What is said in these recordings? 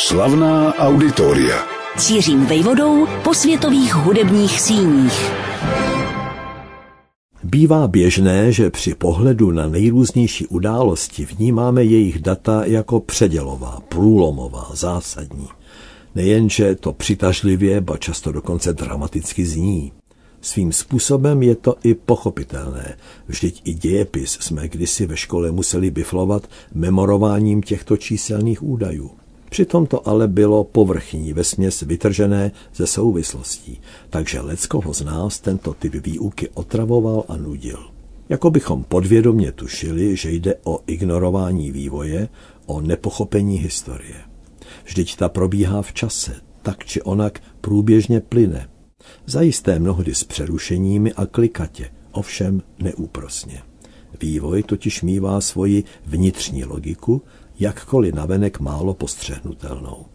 Slavná auditoria. Cířím vejvodou po světových hudebních síních. Bývá běžné, že při pohledu na nejrůznější události vnímáme jejich data jako předělová, průlomová, zásadní. Nejenže to přitažlivě, ba často dokonce dramaticky zní. Svým způsobem je to i pochopitelné. Vždyť i dějepis jsme kdysi ve škole museli biflovat memorováním těchto číselných údajů. Přitom to ale bylo povrchní, vesměs vytržené ze souvislostí, takže leckoho z nás tento typ výuky otravoval a nudil. Jako bychom podvědomně tušili, že jde o ignorování vývoje, o nepochopení historie. Vždyť ta probíhá v čase, tak či onak průběžně plyne. Zajisté mnohdy s přerušeními a klikatě, ovšem neúprosně. Vývoj totiž mývá svoji vnitřní logiku, jakkoliv navenek málo postřehnutelnou.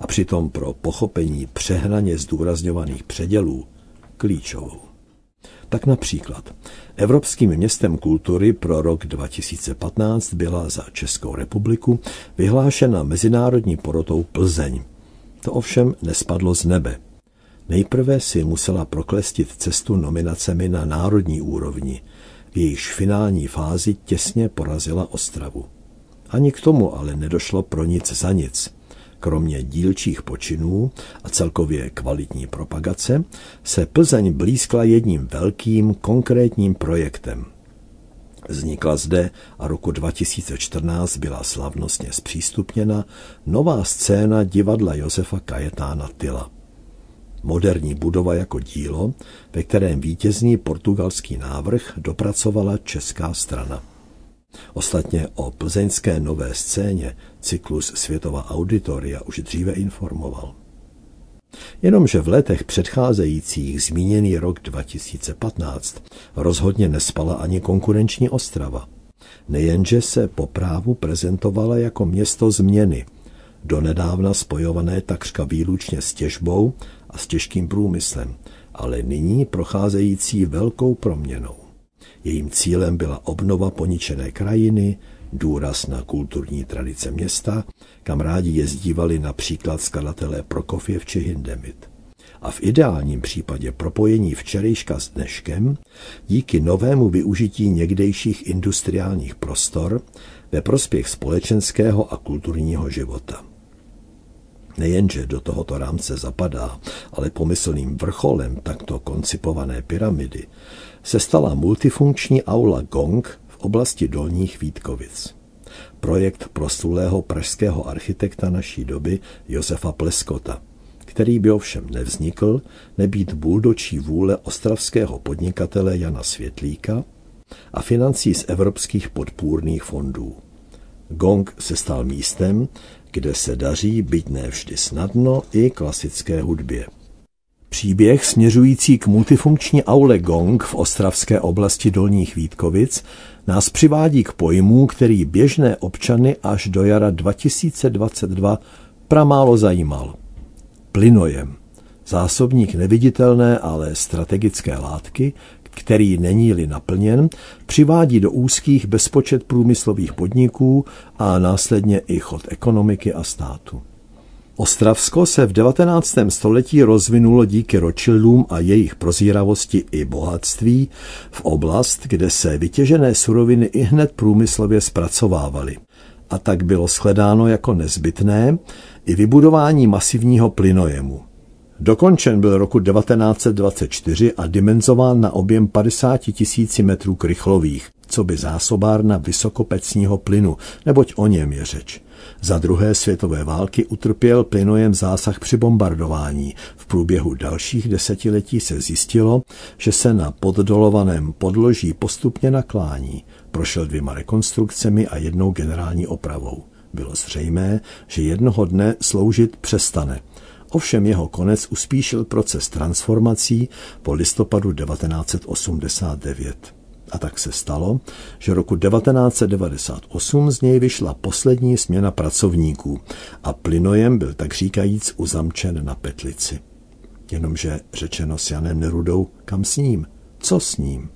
A přitom pro pochopení přehnaně zdůrazňovaných předělů klíčovou. Tak například Evropským městem kultury pro rok 2015 byla za Českou republiku vyhlášena mezinárodní porotou Plzeň. To ovšem nespadlo z nebe. Nejprve si musela proklestit cestu nominacemi na národní úrovni. V jejíž finální fázi těsně porazila Ostravu. Ani k tomu ale nedošlo pro nic za nic. Kromě dílčích počinů a celkově kvalitní propagace se Plzeň blízkla jedním velkým konkrétním projektem. Vznikla zde a roku 2014 byla slavnostně zpřístupněna nová scéna divadla Josefa Kajetána Tyla. Moderní budova jako dílo, ve kterém vítězný portugalský návrh dopracovala česká strana. Ostatně o plzeňské nové scéně cyklus Světová auditoria už dříve informoval. Jenomže v letech předcházejících zmíněný rok 2015 rozhodně nespala ani konkurenční Ostrava. Nejenže se po právu prezentovala jako město změny, donedávna spojované takřka výlučně s těžbou a s těžkým průmyslem, ale nyní procházející velkou proměnou. Jejím cílem byla obnova poničené krajiny, důraz na kulturní tradice města, kam rádi jezdívali například skladatelé Prokofiev či Hindemith. A v ideálním případě propojení včerejška s dneškem díky novému využití někdejších industriálních prostor ve prospěch společenského a kulturního života. Nejenže do tohoto rámce zapadá, ale pomyslným vrcholem takto koncipované pyramidy se stala multifunkční aula Gong v oblasti Dolních Vítkovic. Projekt proslulého pražského architekta naší doby Josefa Pleskota, který by ovšem nevznikl, nebýt buldočí vůle ostravského podnikatele Jana Světlíka a financí z evropských podpůrných fondů. Gong se stal místem, kde se daří, byť ne vždy snadno, i klasické hudbě. Příběh směřující k multifunkční aule Gong v ostravské oblasti Dolních Vítkovic nás přivádí k pojmu, který běžné občany až do jara 2022 pramálo zajímal. Plynojem. Zásobník neviditelné, ale strategické látky, který není-li naplněn, přivádí do úzkých bezpočet průmyslových podniků a následně i chod ekonomiky a státu. Ostravsko se v 19. století rozvinulo díky Rothschildům a jejich prozíravosti i bohatství v oblast, kde se vytěžené suroviny i hned průmyslově zpracovávaly. A tak bylo shledáno jako nezbytné i vybudování masivního plynojemu. Dokončen byl roku 1924 a dimenzován na objem 50 tisíci metrů krychlových, co by zásobárna vysokopecního plynu, neboť o něm je řeč. Za druhé světové války utrpěl plynojem zásah při bombardování. V průběhu dalších desetiletí se zjistilo, že se na poddolovaném podloží postupně naklání. Prošel dvěma rekonstrukcemi a jednou generální opravou. Bylo zřejmé, že jednoho dne sloužit přestane. Ovšem jeho konec uspíšil proces transformací po listopadu 1989. A tak se stalo, že roku 1998 z něj vyšla poslední směna pracovníků a plynojem byl tak říkajíc uzamčen na petlici. Jenomže řečeno s Janem Nerudou, kam s ním? Co s ním?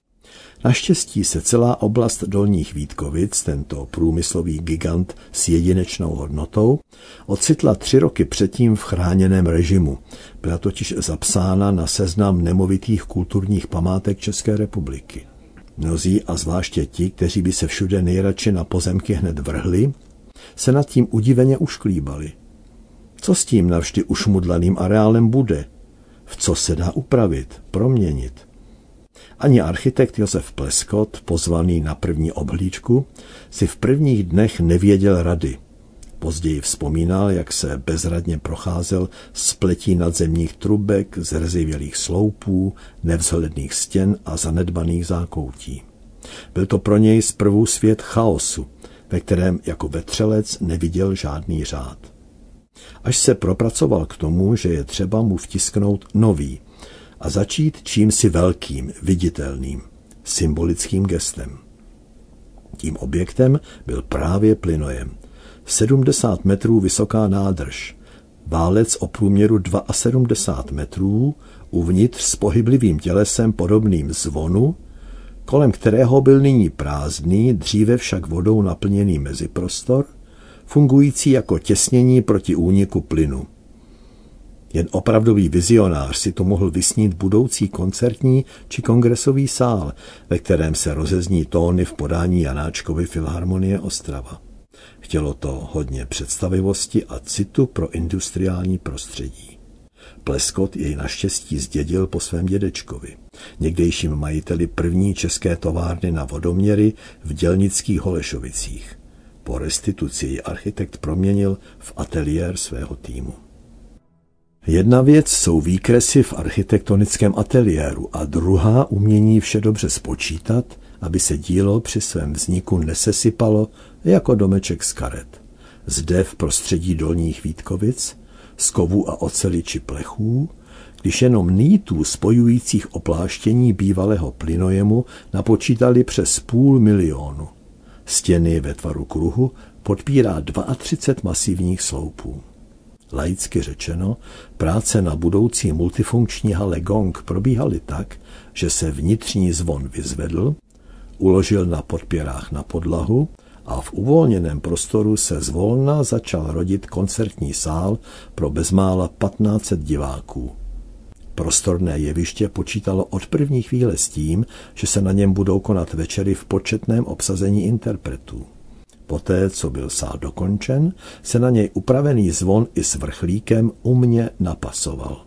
Naštěstí se celá oblast Dolních Vítkovic, tento průmyslový gigant s jedinečnou hodnotou, ocitla tři roky předtím v chráněném režimu. Byla totiž zapsána na seznam nemovitých kulturních památek České republiky. Mnozí a zvláště ti, kteří by se všude nejradši na pozemky hned vrhli, se nad tím udiveně ušklíbali. Co s tím navždy ušmudlaným areálem bude? V co se dá upravit, proměnit? Ani architekt Josef Pleskot, pozvaný na první obhlídku, si v prvních dnech nevěděl rady. Později vzpomínal, jak se bezradně procházel spletí nadzemních trubek, zrzivělých sloupů, nevzhledných stěn a zanedbaných zákoutí. Byl to pro něj zprvu svět chaosu, ve kterém jako vetřelec neviděl žádný řád. Až se propracoval k tomu, že je třeba mu vtisknout nový, a začít čímsi velkým, viditelným, symbolickým gestem. Tím objektem byl právě plynojem. 70 metrů vysoká nádrž, válec o průměru 72 metrů, uvnitř s pohyblivým tělesem podobným zvonu, kolem kterého byl nyní prázdný, dříve však vodou naplněný meziprostor, fungující jako těsnění proti úniku plynu. Jen opravdový vizionář si to mohl vysnít budoucí koncertní či kongresový sál, ve kterém se rozezní tóny v podání Janáčkovy Filharmonie Ostrava. Chtělo to hodně představivosti a citu pro industriální prostředí. Pleskot jej naštěstí zdědil po svém dědečkovi, někdejším majiteli první české továrny na vodoměry v dělnických Holešovicích. Po restituci ji architekt proměnil v ateliér svého týmu. Jedna věc jsou výkresy v architektonickém ateliéru a druhá umění vše dobře spočítat, aby se dílo při svém vzniku nesesypalo jako domeček z karet. Zde v prostředí dolních Vítkovic, z kovů a oceli či plechů, když jenom nýtů spojujících opláštění bývalého plynojemu napočítali přes půl milionu. Stěny ve tvaru kruhu podpírá 32 masivních sloupů. Laicky řečeno, práce na budoucí multifunkční hale Gong probíhaly tak, že se vnitřní zvon vyzvedl, uložil na podpěrách na podlahu a v uvolněném prostoru se zvolna začal rodit koncertní sál pro bezmála 1500 diváků. Prostorné jeviště počítalo od první chvíle s tím, že se na něm budou konat večery v početném obsazení interpretů. Poté, co byl sál dokončen, se na něj upravený zvon i s vrchlíkem umně napasoval.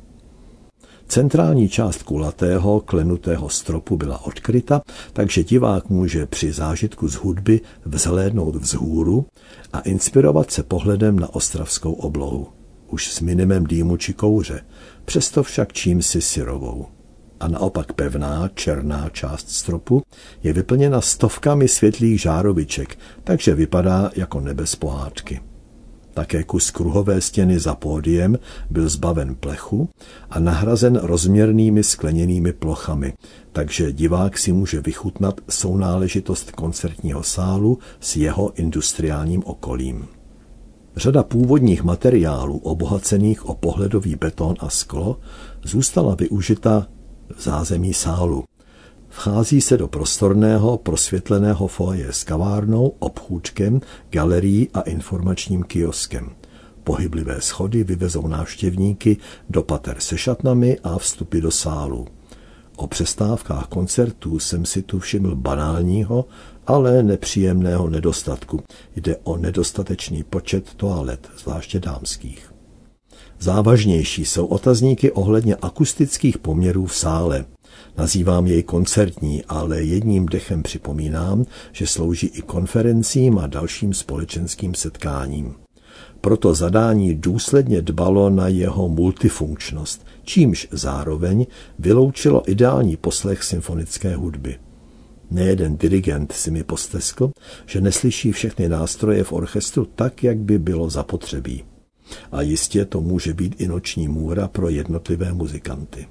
Centrální část kulatého, klenutého stropu byla odkryta, takže divák může při zážitku z hudby vzhlédnout vzhůru a inspirovat se pohledem na ostravskou oblohu. Už s minimem dýmu či kouře, přesto však čímsi syrovou a naopak pevná černá část stropu je vyplněna stovkami světlých žároviček, takže vypadá jako nebe z pohádky. Také kus kruhové stěny za pódiem byl zbaven plechu a nahrazen rozměrnými skleněnými plochami, takže divák si může vychutnat sounáležitost koncertního sálu s jeho industriálním okolím. Řada původních materiálů obohacených o pohledový beton a sklo zůstala využita zázemí sálu. Vchází se do prostorného, prosvětleného foje s kavárnou, obchůčkem, galerií a informačním kioskem. Pohyblivé schody vyvezou návštěvníky do pater se šatnami a vstupy do sálu. O přestávkách koncertů jsem si tu všiml banálního, ale nepříjemného nedostatku. Jde o nedostatečný počet toalet, zvláště dámských. Závažnější jsou otazníky ohledně akustických poměrů v sále. Nazývám jej koncertní, ale jedním dechem připomínám, že slouží i konferencím a dalším společenským setkáním. Proto zadání důsledně dbalo na jeho multifunkčnost, čímž zároveň vyloučilo ideální poslech symfonické hudby. Nejeden dirigent si mi posteskl, že neslyší všechny nástroje v orchestru tak, jak by bylo zapotřebí. A jistě to může být i noční můra pro jednotlivé muzikanty.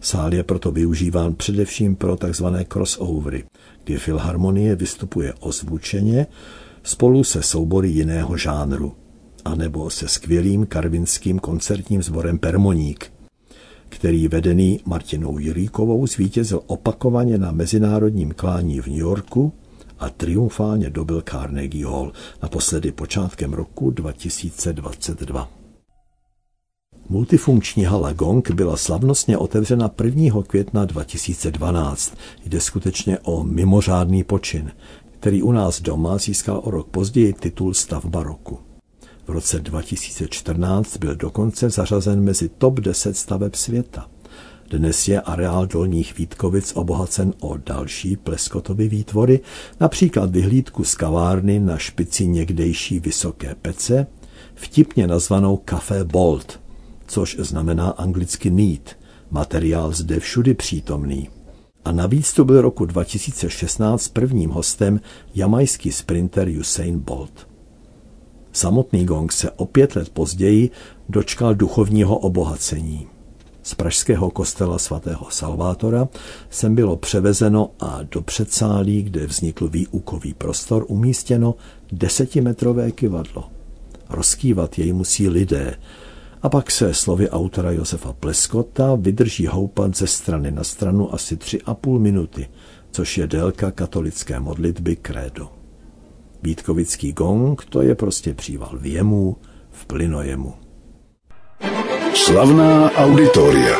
Sál je proto využíván především pro tzv. crossovery, kdy filharmonie vystupuje ozvučeně spolu se soubory jiného žánru, anebo se skvělým karvinským koncertním sborem Permoník, který vedený Martinou Jiríkovou zvítězil opakovaně na mezinárodním klání v New Yorku a triumfálně dobil Carnegie Hall, naposledy počátkem roku 2022. Multifunkční hala Gong byla slavnostně otevřena 1. května 2012. Jde skutečně o mimořádný počin, který u nás doma získal o rok později titul stavba roku. V roce 2014 byl dokonce zařazen mezi top 10 staveb světa. Dnes je areál Dolních Vítkovic obohacen o další pleskotovy výtvory, například vyhlídku z kavárny na špici někdejší vysoké pece, vtipně nazvanou Café Bolt, což znamená anglicky neat, materiál zde všudy přítomný. A navíc to byl roku 2016 prvním hostem jamajský sprinter Usain Bolt. Samotný gong se o pět let později dočkal duchovního obohacení. Z pražského kostela svatého Salvátora sem bylo převezeno a do předsálí, kde vznikl výukový prostor, umístěno desetimetrové kivadlo. Rozkývat jej musí lidé, a pak se slovy autora Josefa Pleskota vydrží houpat ze strany na stranu asi tři a půl minuty, což je délka katolické modlitby krédo. Vítkovický gong to je prostě příval věmu v plynojemu. Slavná auditoria.